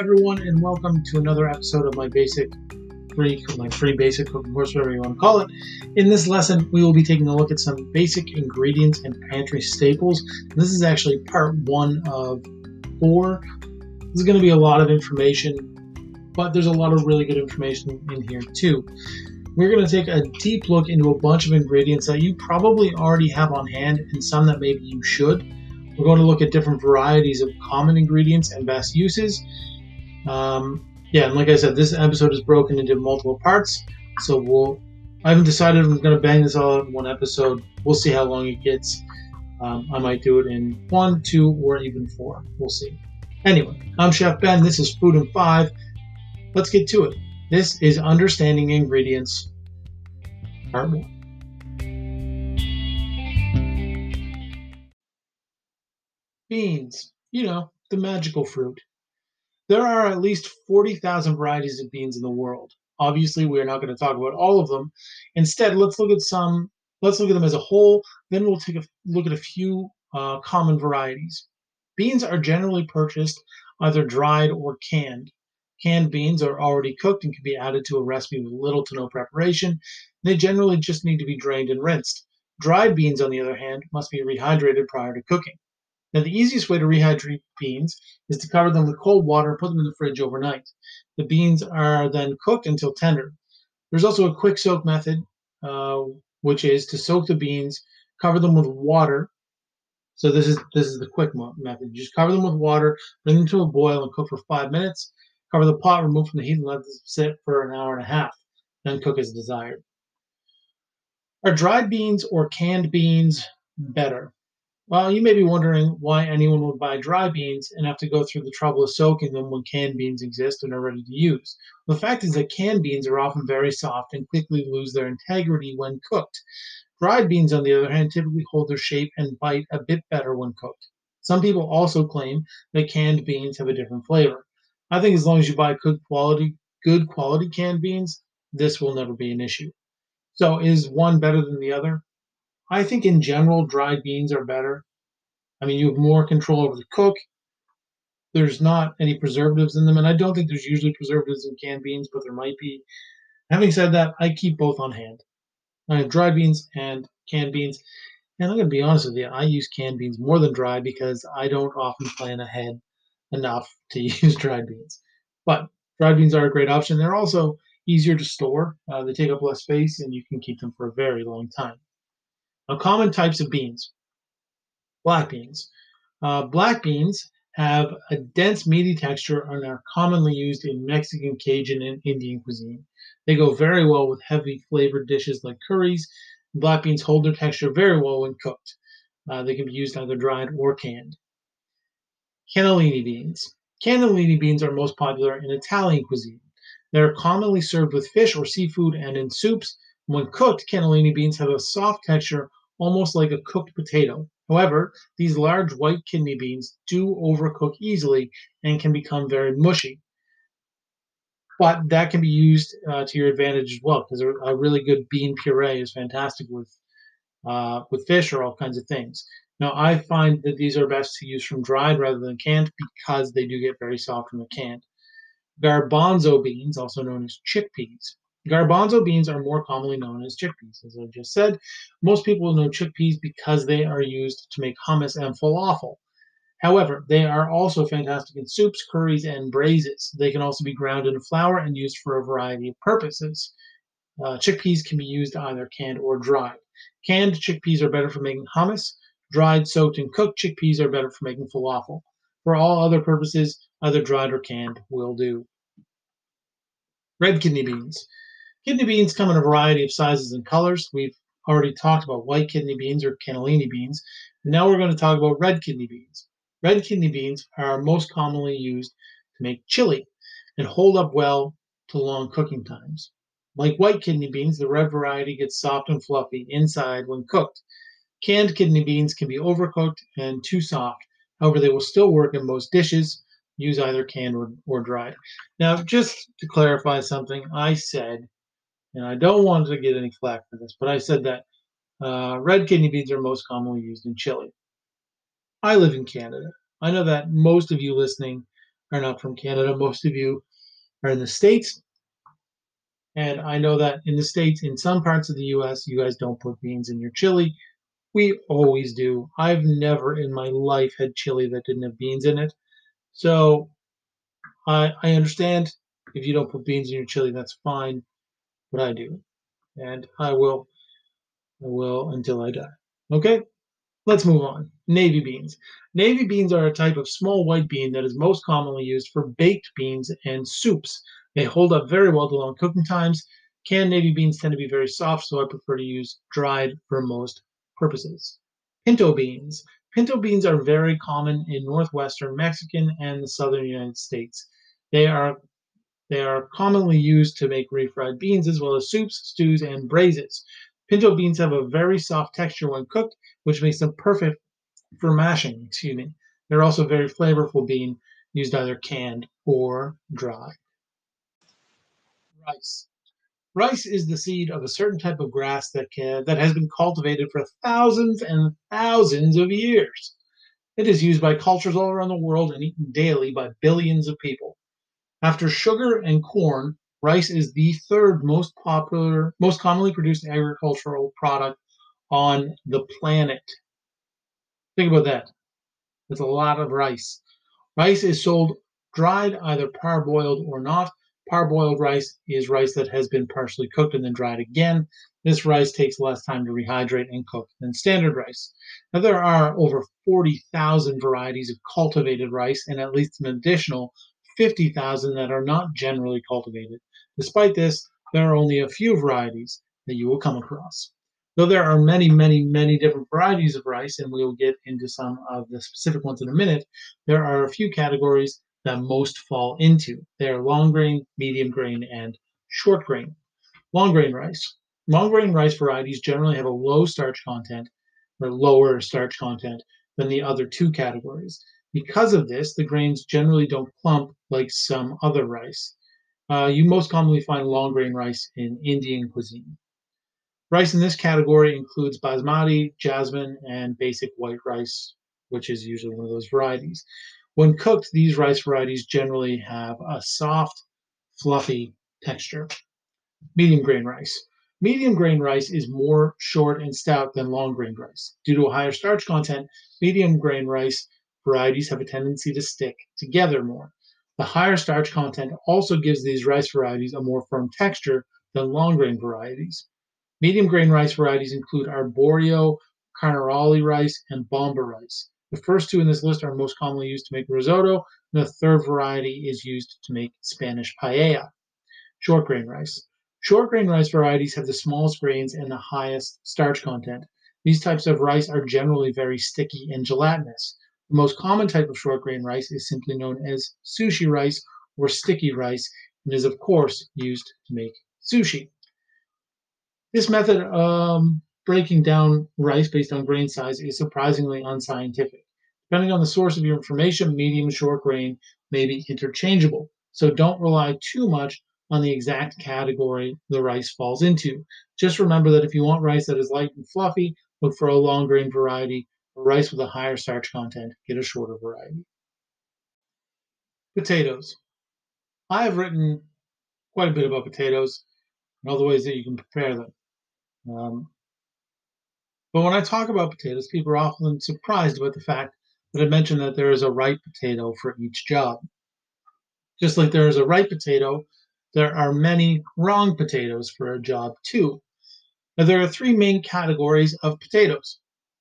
everyone, and welcome to another episode of my basic free, my free basic cooking course, whatever you want to call it. In this lesson, we will be taking a look at some basic ingredients and pantry staples. This is actually part one of four. This is going to be a lot of information, but there's a lot of really good information in here too. We're going to take a deep look into a bunch of ingredients that you probably already have on hand and some that maybe you should. We're going to look at different varieties of common ingredients and best uses. Um, yeah, and like I said, this episode is broken into multiple parts, so we'll. I haven't decided I'm going to bang this all out in one episode. We'll see how long it gets. Um, I might do it in one, two, or even four. We'll see. Anyway, I'm Chef Ben. This is Food in Five. Let's get to it. This is Understanding Ingredients, Part 1. Beans. You know, the magical fruit. There are at least 40,000 varieties of beans in the world. Obviously, we are not going to talk about all of them. Instead, let's look at some, let's look at them as a whole, then we'll take a look at a few uh, common varieties. Beans are generally purchased either dried or canned. Canned beans are already cooked and can be added to a recipe with little to no preparation. They generally just need to be drained and rinsed. Dried beans, on the other hand, must be rehydrated prior to cooking. Now, the easiest way to rehydrate beans is to cover them with cold water and put them in the fridge overnight. The beans are then cooked until tender. There's also a quick soak method, uh, which is to soak the beans, cover them with water. So this is this is the quick method. You just cover them with water, bring them to a boil, and cook for five minutes. Cover the pot, remove from the heat, and let them sit for an hour and a half. Then cook as desired. Are dried beans or canned beans better? Well, you may be wondering why anyone would buy dry beans and have to go through the trouble of soaking them when canned beans exist and are ready to use. the fact is that canned beans are often very soft and quickly lose their integrity when cooked. Dried beans, on the other hand, typically hold their shape and bite a bit better when cooked. Some people also claim that canned beans have a different flavor. I think as long as you buy good quality, good quality canned beans, this will never be an issue. So is one better than the other? I think in general, dried beans are better. I mean, you have more control over the cook. There's not any preservatives in them, and I don't think there's usually preservatives in canned beans, but there might be. Having said that, I keep both on hand. I have dry beans and canned beans. And I'm going to be honest with you, I use canned beans more than dry because I don't often plan ahead enough to use dried beans. But dried beans are a great option. They're also easier to store. Uh, they take up less space, and you can keep them for a very long time. Common types of beans. Black beans. Uh, black beans have a dense, meaty texture and are commonly used in Mexican, Cajun, and Indian cuisine. They go very well with heavy flavored dishes like curries. Black beans hold their texture very well when cooked. Uh, they can be used either dried or canned. Cannellini beans. Cannellini beans are most popular in Italian cuisine. They are commonly served with fish or seafood and in soups. When cooked, cannellini beans have a soft texture almost like a cooked potato. However, these large white kidney beans do overcook easily and can become very mushy. But that can be used uh, to your advantage as well because a really good bean puree is fantastic with uh, with fish or all kinds of things. Now, I find that these are best to use from dried rather than canned because they do get very soft from the canned. Garbanzo beans, also known as chickpeas, Garbanzo beans are more commonly known as chickpeas, as I just said. Most people know chickpeas because they are used to make hummus and falafel. However, they are also fantastic in soups, curries, and braises. They can also be ground into flour and used for a variety of purposes. Uh, chickpeas can be used either canned or dried. Canned chickpeas are better for making hummus. Dried, soaked, and cooked chickpeas are better for making falafel. For all other purposes, either dried or canned will do. Red kidney beans. Kidney beans come in a variety of sizes and colors. We've already talked about white kidney beans or cannellini beans. now we're going to talk about red kidney beans. Red kidney beans are most commonly used to make chili and hold up well to long cooking times. Like white kidney beans, the red variety gets soft and fluffy inside when cooked. Canned kidney beans can be overcooked and too soft. However, they will still work in most dishes. Use either canned or, or dried. Now, just to clarify something, I said and I don't want to get any flack for this, but I said that uh, red kidney beans are most commonly used in chili. I live in Canada. I know that most of you listening are not from Canada. Most of you are in the States. And I know that in the States, in some parts of the US, you guys don't put beans in your chili. We always do. I've never in my life had chili that didn't have beans in it. So I, I understand if you don't put beans in your chili, that's fine. But I do. And I will. I will until I die. Okay? Let's move on. Navy beans. Navy beans are a type of small white bean that is most commonly used for baked beans and soups. They hold up very well to long cooking times. Canned navy beans tend to be very soft, so I prefer to use dried for most purposes. Pinto beans. Pinto beans are very common in northwestern Mexican and the southern United States. They are they are commonly used to make refried beans as well as soups, stews, and braises. Pinto beans have a very soft texture when cooked, which makes them perfect for mashing. Excuse me. They're also a very flavorful bean, used either canned or dry. Rice. Rice is the seed of a certain type of grass that can, that has been cultivated for thousands and thousands of years. It is used by cultures all around the world and eaten daily by billions of people. After sugar and corn, rice is the third most popular, most commonly produced agricultural product on the planet. Think about that. That's a lot of rice. Rice is sold dried, either parboiled or not. Parboiled rice is rice that has been partially cooked and then dried again. This rice takes less time to rehydrate and cook than standard rice. Now, there are over 40,000 varieties of cultivated rice and at least an additional 50,000 that are not generally cultivated. Despite this, there are only a few varieties that you will come across. Though there are many, many, many different varieties of rice, and we will get into some of the specific ones in a minute, there are a few categories that most fall into. They are long grain, medium grain, and short grain. Long grain rice. Long grain rice varieties generally have a low starch content or lower starch content than the other two categories. Because of this, the grains generally don't clump like some other rice. Uh, you most commonly find long grain rice in Indian cuisine. Rice in this category includes basmati, jasmine, and basic white rice, which is usually one of those varieties. When cooked, these rice varieties generally have a soft, fluffy texture. Medium grain rice. Medium grain rice is more short and stout than long grain rice. Due to a higher starch content, medium grain rice varieties have a tendency to stick together more. The higher starch content also gives these rice varieties a more firm texture than long grain varieties. Medium grain rice varieties include arborio, carnaroli rice, and bomba rice. The first two in this list are most commonly used to make risotto, and the third variety is used to make Spanish paella. Short grain rice. Short grain rice varieties have the smallest grains and the highest starch content. These types of rice are generally very sticky and gelatinous. The most common type of short grain rice is simply known as sushi rice or sticky rice and is, of course, used to make sushi. This method of um, breaking down rice based on grain size is surprisingly unscientific. Depending on the source of your information, medium short grain may be interchangeable. So don't rely too much on the exact category the rice falls into. Just remember that if you want rice that is light and fluffy, look for a long grain variety. Rice with a higher starch content, get a shorter variety. Potatoes. I have written quite a bit about potatoes and all the ways that you can prepare them. Um, but when I talk about potatoes, people are often surprised about the fact that I mentioned that there is a right potato for each job. Just like there is a right potato, there are many wrong potatoes for a job too. Now, there are three main categories of potatoes.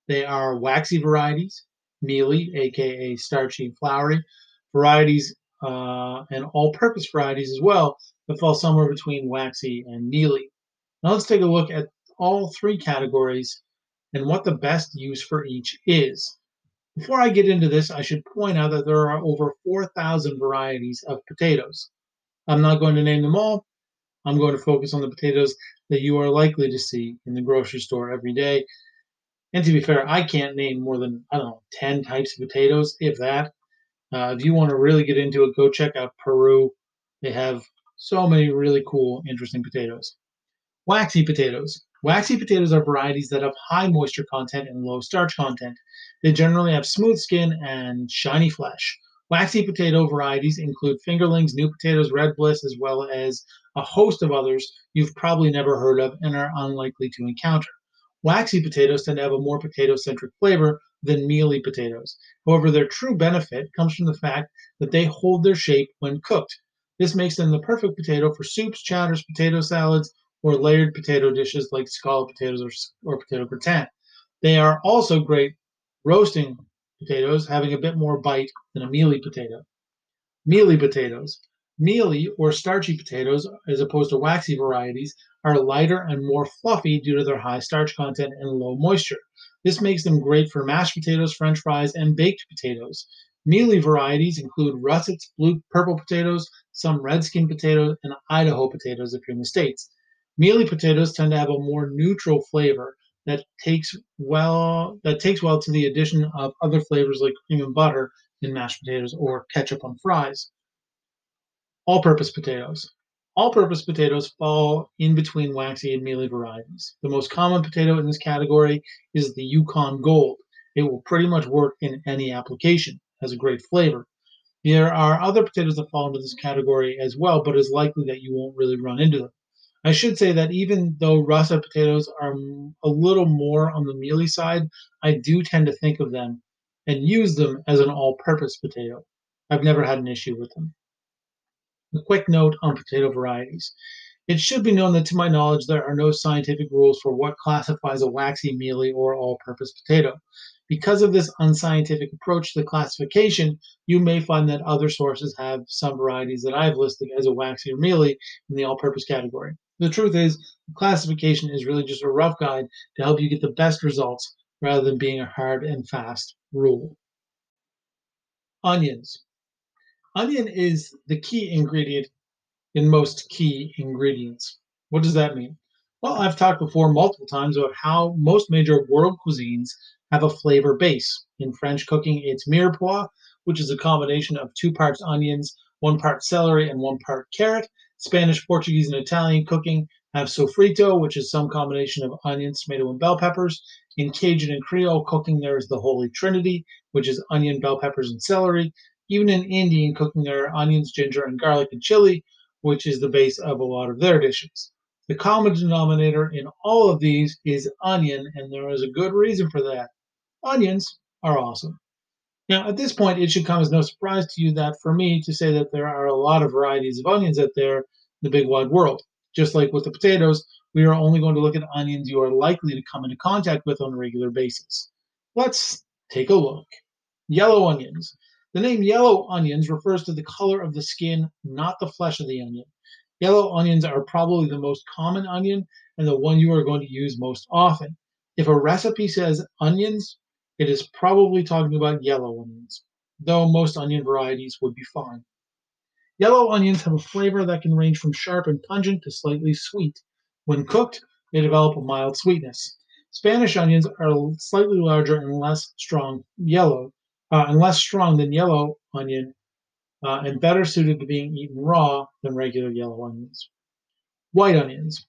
They are waxy varieties, mealy, aka starchy, and floury varieties, uh, and all-purpose varieties as well that fall somewhere between waxy and mealy. Now let's take a look at all three categories and what the best use for each is. Before I get into this, I should point out that there are over 4,000 varieties of potatoes. I'm not going to name them all. I'm going to focus on the potatoes that you are likely to see in the grocery store every day. And to be fair, I can't name more than, I don't know, 10 types of potatoes, if that. Uh, if you want to really get into it, go check out Peru. They have so many really cool, interesting potatoes. Waxy potatoes. Waxy potatoes are varieties that have high moisture content and low starch content. They generally have smooth skin and shiny flesh. Waxy potato varieties include fingerlings, new potatoes, red bliss, as well as a host of others you've probably never heard of and are unlikely to encounter. Waxy potatoes tend to have a more potato centric flavor than mealy potatoes. However, their true benefit comes from the fact that they hold their shape when cooked. This makes them the perfect potato for soups, chowders, potato salads, or layered potato dishes like scalloped potatoes or, or potato gratin. They are also great roasting potatoes, having a bit more bite than a mealy potato. Mealy potatoes. Mealy or starchy potatoes, as opposed to waxy varieties, are lighter and more fluffy due to their high starch content and low moisture. This makes them great for mashed potatoes, french fries, and baked potatoes. Mealy varieties include russets, blue purple potatoes, some red skin potatoes, and Idaho potatoes if you're in the States. Mealy potatoes tend to have a more neutral flavor that takes well that takes well to the addition of other flavors like cream and butter in mashed potatoes or ketchup on fries. All-purpose potatoes. All-purpose potatoes fall in between waxy and mealy varieties. The most common potato in this category is the Yukon Gold. It will pretty much work in any application. Has a great flavor. There are other potatoes that fall into this category as well, but it's likely that you won't really run into them. I should say that even though russet potatoes are a little more on the mealy side, I do tend to think of them and use them as an all purpose potato. I've never had an issue with them. A quick note on potato varieties. It should be known that, to my knowledge, there are no scientific rules for what classifies a waxy, mealy, or all purpose potato. Because of this unscientific approach to the classification, you may find that other sources have some varieties that I've listed as a waxy or mealy in the all purpose category. The truth is, classification is really just a rough guide to help you get the best results rather than being a hard and fast rule. Onions. Onion is the key ingredient in most key ingredients. What does that mean? Well, I've talked before multiple times about how most major world cuisines have a flavor base. In French cooking, it's mirepoix, which is a combination of two parts onions, one part celery, and one part carrot. Spanish, Portuguese, and Italian cooking have sofrito, which is some combination of onions, tomato, and bell peppers. In Cajun and Creole cooking, there is the Holy Trinity, which is onion, bell peppers, and celery. Even in Indian cooking, there are onions, ginger, and garlic and chili, which is the base of a lot of their dishes. The common denominator in all of these is onion, and there is a good reason for that. Onions are awesome. Now, at this point, it should come as no surprise to you that for me to say that there are a lot of varieties of onions out there in the big wide world. Just like with the potatoes, we are only going to look at onions you are likely to come into contact with on a regular basis. Let's take a look. Yellow onions. The name yellow onions refers to the color of the skin, not the flesh of the onion. Yellow onions are probably the most common onion and the one you are going to use most often. If a recipe says onions, it is probably talking about yellow onions, though most onion varieties would be fine. Yellow onions have a flavor that can range from sharp and pungent to slightly sweet. When cooked, they develop a mild sweetness. Spanish onions are slightly larger and less strong yellow, uh, and less strong than yellow onion, uh, and better suited to being eaten raw than regular yellow onions. White onions.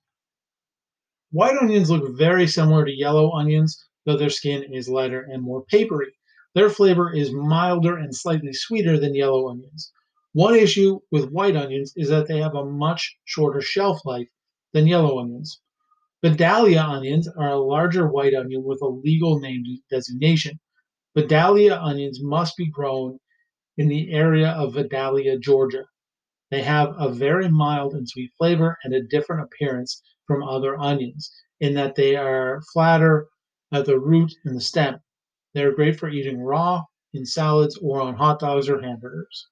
White onions look very similar to yellow onions, though their skin is lighter and more papery. Their flavor is milder and slightly sweeter than yellow onions. One issue with white onions is that they have a much shorter shelf life than yellow onions. Vidalia onions are a larger white onion with a legal name designation. Vidalia onions must be grown in the area of Vidalia, Georgia. They have a very mild and sweet flavor and a different appearance from other onions in that they are flatter, at the root and the stem. They are great for eating raw, in salads, or on hot dogs or hamburgers.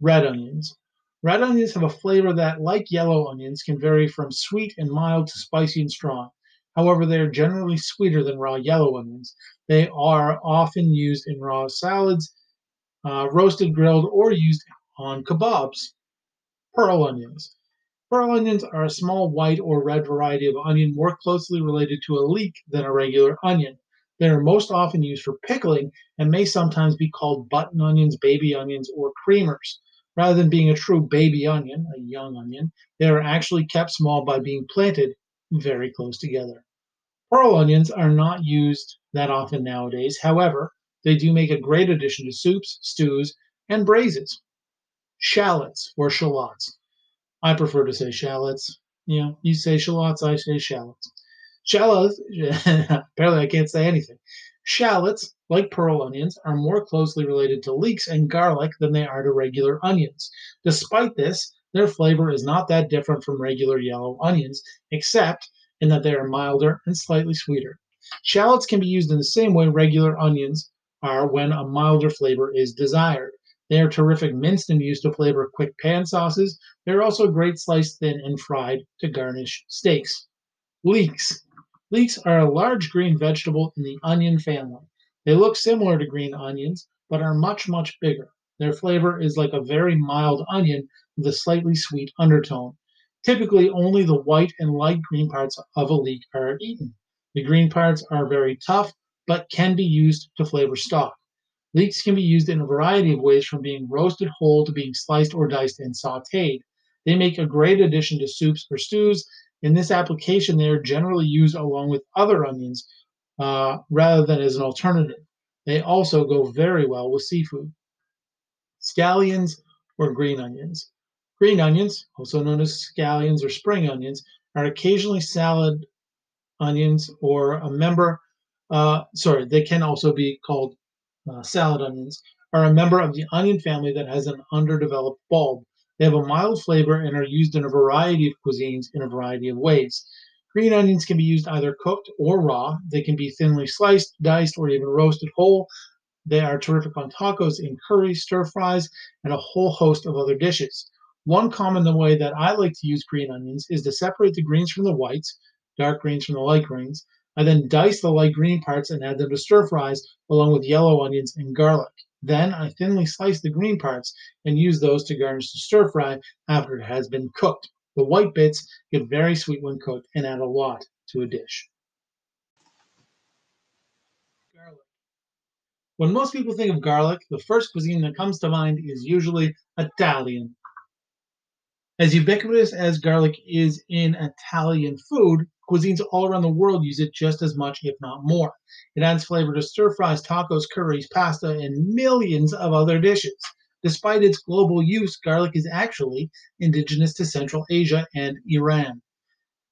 Red onions. Red onions have a flavor that, like yellow onions, can vary from sweet and mild to spicy and strong. However, they are generally sweeter than raw yellow onions. They are often used in raw salads, uh, roasted, grilled, or used on kebabs. Pearl onions. Pearl onions are a small white or red variety of onion more closely related to a leek than a regular onion. They are most often used for pickling and may sometimes be called button onions, baby onions, or creamers. Rather than being a true baby onion, a young onion, they are actually kept small by being planted very close together. Pearl onions are not used that often nowadays. However, they do make a great addition to soups, stews, and braises. Shallots or shallots. I prefer to say shallots. You know, you say shallots, I say shallots. Shallots, apparently I can't say anything. Shallots, like pearl onions, are more closely related to leeks and garlic than they are to regular onions. Despite this, their flavor is not that different from regular yellow onions, except in that they are milder and slightly sweeter. Shallots can be used in the same way regular onions are when a milder flavor is desired. They are terrific minced and used to flavor quick pan sauces. They're also great sliced thin and fried to garnish steaks. Leeks. Leeks are a large green vegetable in the onion family. They look similar to green onions, but are much, much bigger. Their flavor is like a very mild onion with a slightly sweet undertone. Typically, only the white and light green parts of a leek are eaten. The green parts are very tough, but can be used to flavor stock. Leeks can be used in a variety of ways from being roasted whole to being sliced or diced and sauteed. They make a great addition to soups or stews. In this application, they are generally used along with other onions uh, rather than as an alternative. They also go very well with seafood. Scallions or green onions. Green onions, also known as scallions or spring onions, are occasionally salad onions or a member, uh, sorry, they can also be called uh, salad onions, are a member of the onion family that has an underdeveloped bulb. They have a mild flavor and are used in a variety of cuisines in a variety of ways. Green onions can be used either cooked or raw. They can be thinly sliced, diced, or even roasted whole. They are terrific on tacos, in curries, stir fries, and a whole host of other dishes. One common way that I like to use green onions is to separate the greens from the whites, dark greens from the light greens. I then dice the light green parts and add them to stir fries along with yellow onions and garlic. Then I thinly slice the green parts and use those to garnish the stir fry after it has been cooked. The white bits get very sweet when cooked and add a lot to a dish. Garlic. When most people think of garlic, the first cuisine that comes to mind is usually Italian. As ubiquitous as garlic is in Italian food, cuisines all around the world use it just as much, if not more. It adds flavor to stir fries, tacos, curries, pasta, and millions of other dishes. Despite its global use, garlic is actually indigenous to Central Asia and Iran.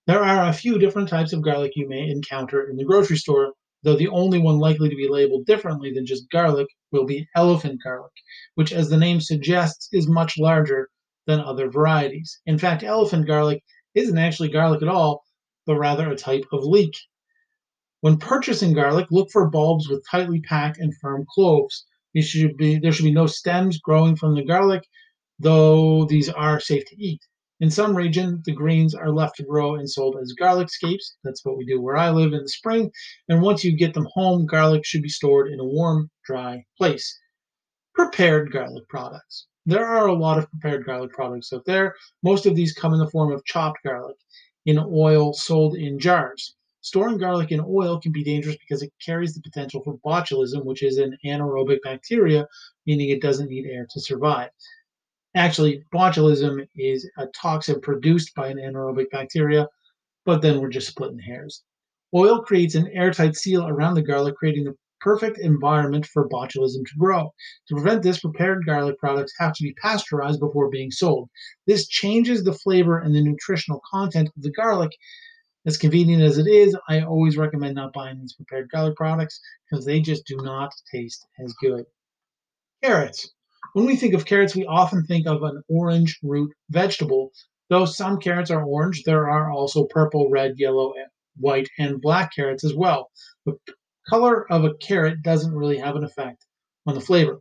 There are a few different types of garlic you may encounter in the grocery store, though the only one likely to be labeled differently than just garlic will be elephant garlic, which, as the name suggests, is much larger than other varieties. In fact, elephant garlic isn't actually garlic at all, but rather a type of leek. When purchasing garlic, look for bulbs with tightly packed and firm cloves. Should be, there should be no stems growing from the garlic, though these are safe to eat. In some region, the greens are left to grow and sold as garlic scapes. That's what we do where I live in the spring. And once you get them home, garlic should be stored in a warm, dry place. Prepared garlic products. There are a lot of prepared garlic products out there. Most of these come in the form of chopped garlic in oil sold in jars. Storing garlic in oil can be dangerous because it carries the potential for botulism, which is an anaerobic bacteria, meaning it doesn't need air to survive. Actually, botulism is a toxin produced by an anaerobic bacteria, but then we're just splitting hairs. Oil creates an airtight seal around the garlic, creating the perfect environment for botulism to grow. To prevent this, prepared garlic products have to be pasteurized before being sold. This changes the flavor and the nutritional content of the garlic. As convenient as it is, I always recommend not buying these prepared garlic products because they just do not taste as good. Carrots. When we think of carrots, we often think of an orange root vegetable. Though some carrots are orange, there are also purple, red, yellow, white, and black carrots as well. The color of a carrot doesn't really have an effect on the flavor.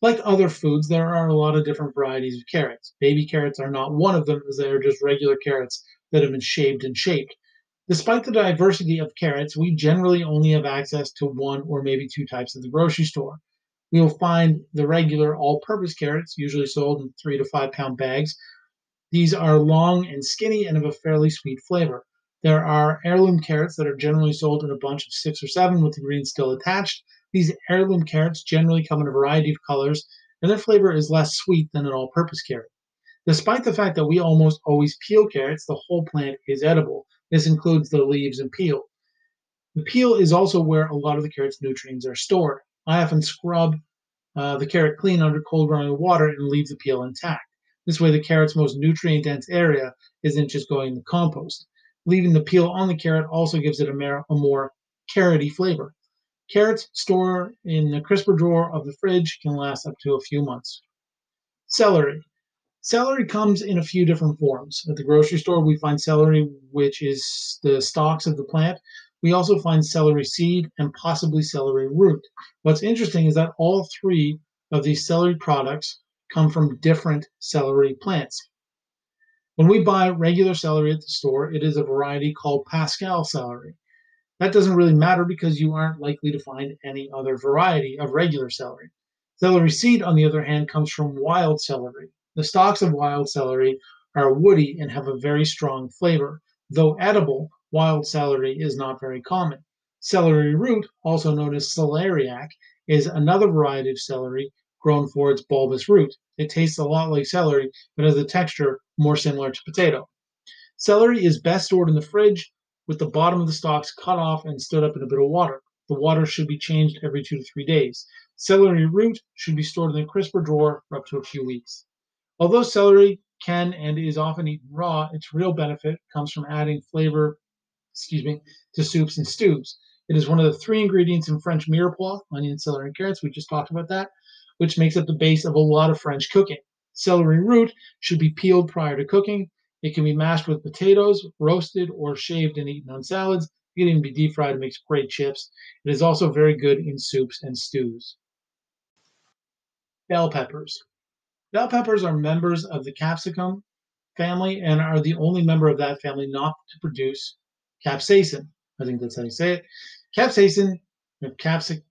Like other foods, there are a lot of different varieties of carrots. Baby carrots are not one of them, as they are just regular carrots that have been shaved and shaped. Despite the diversity of carrots, we generally only have access to one or maybe two types at the grocery store. We will find the regular all purpose carrots, usually sold in three to five pound bags. These are long and skinny and have a fairly sweet flavor. There are heirloom carrots that are generally sold in a bunch of six or seven with the greens still attached. These heirloom carrots generally come in a variety of colors, and their flavor is less sweet than an all purpose carrot. Despite the fact that we almost always peel carrots, the whole plant is edible. This includes the leaves and peel. The peel is also where a lot of the carrot's nutrients are stored. I often scrub uh, the carrot clean under cold running water and leave the peel intact. This way, the carrot's most nutrient dense area isn't just going in the compost. Leaving the peel on the carrot also gives it a, mer- a more carroty flavor. Carrots stored in the crisper drawer of the fridge can last up to a few months. Celery. Celery comes in a few different forms. At the grocery store, we find celery, which is the stalks of the plant. We also find celery seed and possibly celery root. What's interesting is that all three of these celery products come from different celery plants. When we buy regular celery at the store, it is a variety called Pascal celery. That doesn't really matter because you aren't likely to find any other variety of regular celery. Celery seed, on the other hand, comes from wild celery. The stalks of wild celery are woody and have a very strong flavor. Though edible, wild celery is not very common. Celery root, also known as celeriac, is another variety of celery grown for its bulbous root. It tastes a lot like celery, but has a texture more similar to potato. Celery is best stored in the fridge with the bottom of the stalks cut off and stood up in a bit of water. The water should be changed every two to three days. Celery root should be stored in a crisper drawer for up to a few weeks. Although celery can and is often eaten raw, its real benefit comes from adding flavor, excuse me, to soups and stews. It is one of the three ingredients in French mirepoix, onion, celery, and carrots. We just talked about that, which makes up the base of a lot of French cooking. Celery root should be peeled prior to cooking. It can be mashed with potatoes, roasted, or shaved and eaten on salads. It can even be deep fried and makes great chips. It is also very good in soups and stews. Bell peppers. Bell peppers are members of the capsicum family and are the only member of that family not to produce capsaicin. I think that's how you say it. Capsaicin, capsic,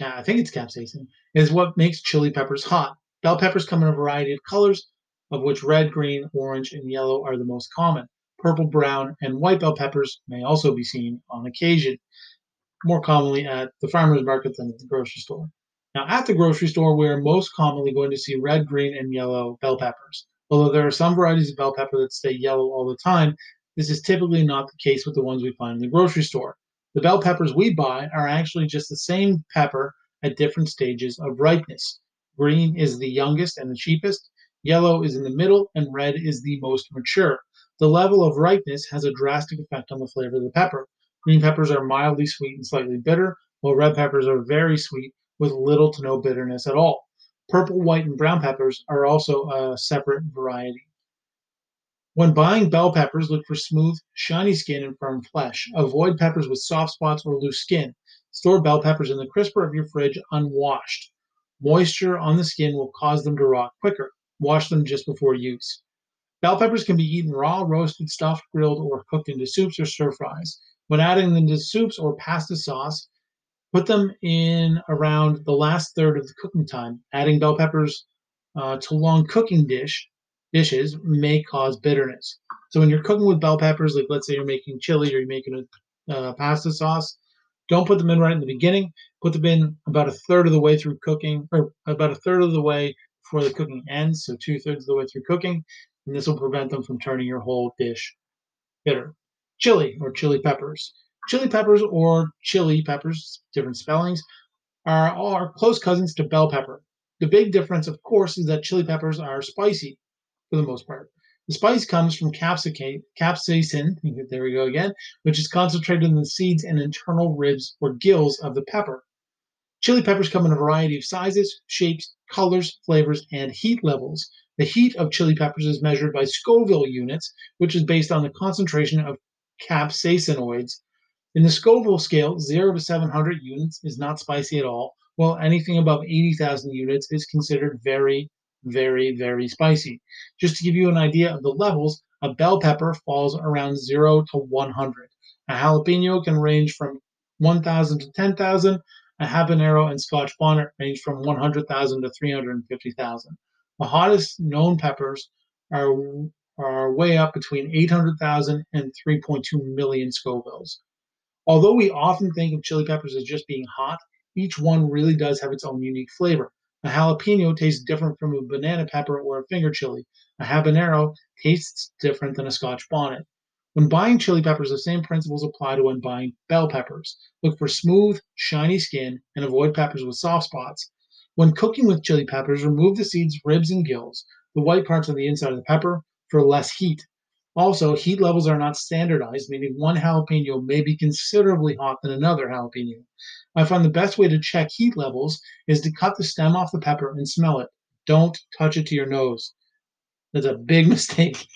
I think it's capsaicin, is what makes chili peppers hot. Bell peppers come in a variety of colors, of which red, green, orange, and yellow are the most common. Purple, brown, and white bell peppers may also be seen on occasion, more commonly at the farmer's market than at the grocery store. Now, at the grocery store, we are most commonly going to see red, green, and yellow bell peppers. Although there are some varieties of bell pepper that stay yellow all the time, this is typically not the case with the ones we find in the grocery store. The bell peppers we buy are actually just the same pepper at different stages of ripeness. Green is the youngest and the cheapest, Yellow is in the middle, and red is the most mature. The level of ripeness has a drastic effect on the flavor of the pepper. Green peppers are mildly sweet and slightly bitter, while red peppers are very sweet with little to no bitterness at all. Purple, white, and brown peppers are also a separate variety. When buying bell peppers, look for smooth, shiny skin and firm flesh. Avoid peppers with soft spots or loose skin. Store bell peppers in the crisper of your fridge unwashed. Moisture on the skin will cause them to rot quicker. Wash them just before use. Bell peppers can be eaten raw, roasted, stuffed, grilled, or cooked into soups or stir fries. When adding them to soups or pasta sauce, put them in around the last third of the cooking time. Adding bell peppers uh, to long cooking dish dishes may cause bitterness. So when you're cooking with bell peppers, like let's say you're making chili or you're making a uh, pasta sauce, don't put them in right in the beginning. Put them in about a third of the way through cooking, or about a third of the way before the cooking ends, so two thirds of the way through cooking, and this will prevent them from turning your whole dish bitter. Chili or chili peppers. Chili peppers or chili peppers, different spellings, are, are close cousins to bell pepper. The big difference, of course, is that chili peppers are spicy for the most part. The spice comes from capsaicin, there we go again, which is concentrated in the seeds and internal ribs or gills of the pepper. Chili peppers come in a variety of sizes, shapes, colors, flavors, and heat levels. The heat of chili peppers is measured by Scoville units, which is based on the concentration of capsaicinoids. In the Scoville scale, 0 to 700 units is not spicy at all, while anything above 80,000 units is considered very, very, very spicy. Just to give you an idea of the levels, a bell pepper falls around 0 to 100. A jalapeno can range from 1,000 to 10,000, a habanero and Scotch bonnet range from 100,000 to 350,000. The hottest known peppers are, are way up between 800,000 and 3.2 million Scovilles. Although we often think of chili peppers as just being hot, each one really does have its own unique flavor. A jalapeno tastes different from a banana pepper or a finger chili. A habanero tastes different than a Scotch bonnet. When buying chili peppers, the same principles apply to when buying bell peppers. Look for smooth, shiny skin and avoid peppers with soft spots. When cooking with chili peppers, remove the seeds, ribs, and gills, the white parts on the inside of the pepper, for less heat. Also, heat levels are not standardized, meaning one jalapeno may be considerably hot than another jalapeno. I find the best way to check heat levels is to cut the stem off the pepper and smell it. Don't touch it to your nose. That's a big mistake.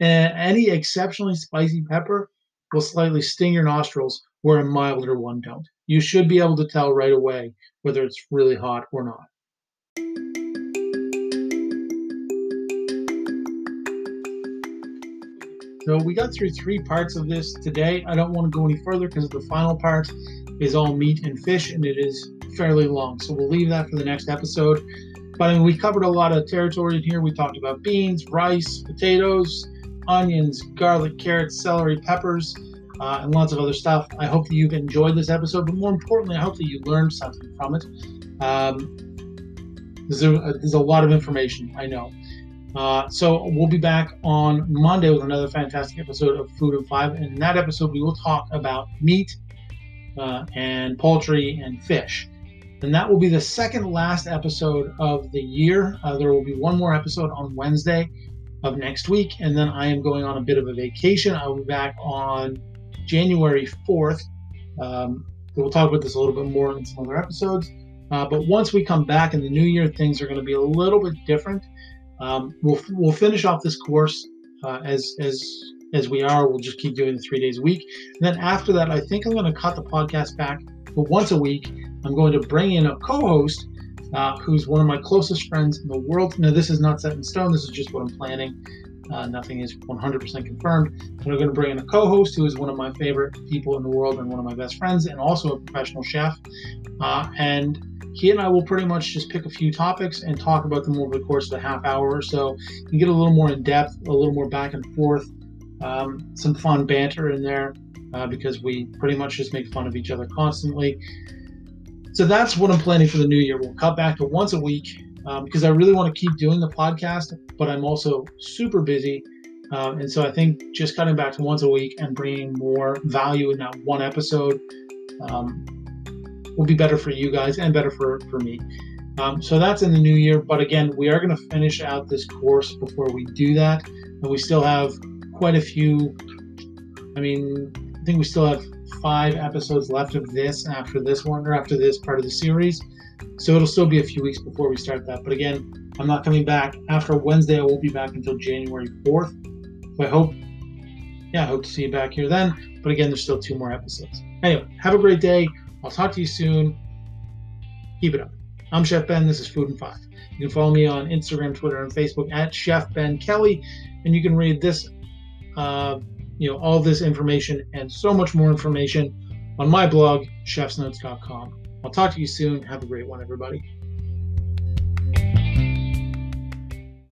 Uh, any exceptionally spicy pepper will slightly sting your nostrils, where a milder one don't. You should be able to tell right away whether it's really hot or not. So we got through three parts of this today. I don't want to go any further because the final part is all meat and fish and it is fairly long. So we'll leave that for the next episode. But I mean, we covered a lot of territory in here. We talked about beans, rice, potatoes, onions, garlic, carrots, celery, peppers, uh, and lots of other stuff. I hope that you've enjoyed this episode, but more importantly, I hope that you learned something from it. Um, there's, a, there's a lot of information, I know. Uh, so we'll be back on Monday with another fantastic episode of Food in Five. And in that episode, we will talk about meat uh, and poultry and fish. And that will be the second last episode of the year. Uh, there will be one more episode on Wednesday of next week, and then I am going on a bit of a vacation. I will be back on January 4th. Um, we'll talk about this a little bit more in some other episodes. Uh, but once we come back in the new year, things are going to be a little bit different. Um, we'll we'll finish off this course uh, as as as we are. We'll just keep doing the three days a week. And then after that, I think I'm going to cut the podcast back but once a week. I'm going to bring in a co-host uh, who's one of my closest friends in the world. Now, this is not set in stone. This is just what I'm planning. Uh, nothing is 100% confirmed. But I'm going to bring in a co-host who is one of my favorite people in the world and one of my best friends, and also a professional chef. Uh, and he and I will pretty much just pick a few topics and talk about them over the course of a half hour or so. You get a little more in depth, a little more back and forth, um, some fun banter in there uh, because we pretty much just make fun of each other constantly. So that's what I'm planning for the new year. We'll cut back to once a week um, because I really want to keep doing the podcast, but I'm also super busy. Um, and so I think just cutting back to once a week and bringing more value in that one episode um, will be better for you guys and better for, for me. Um, so that's in the new year. But again, we are going to finish out this course before we do that. And we still have quite a few. I mean, I think we still have five episodes left of this after this one or after this part of the series. So it'll still be a few weeks before we start that. But again, I'm not coming back after Wednesday. I won't be back until January 4th. So I hope, yeah, I hope to see you back here then. But again, there's still two more episodes. Anyway, have a great day. I'll talk to you soon. Keep it up. I'm Chef Ben. This is Food in Five. You can follow me on Instagram, Twitter, and Facebook at Chef Ben Kelly, and you can read this, uh, you know, all this information and so much more information on my blog, chefsnotes.com. I'll talk to you soon. Have a great one, everybody.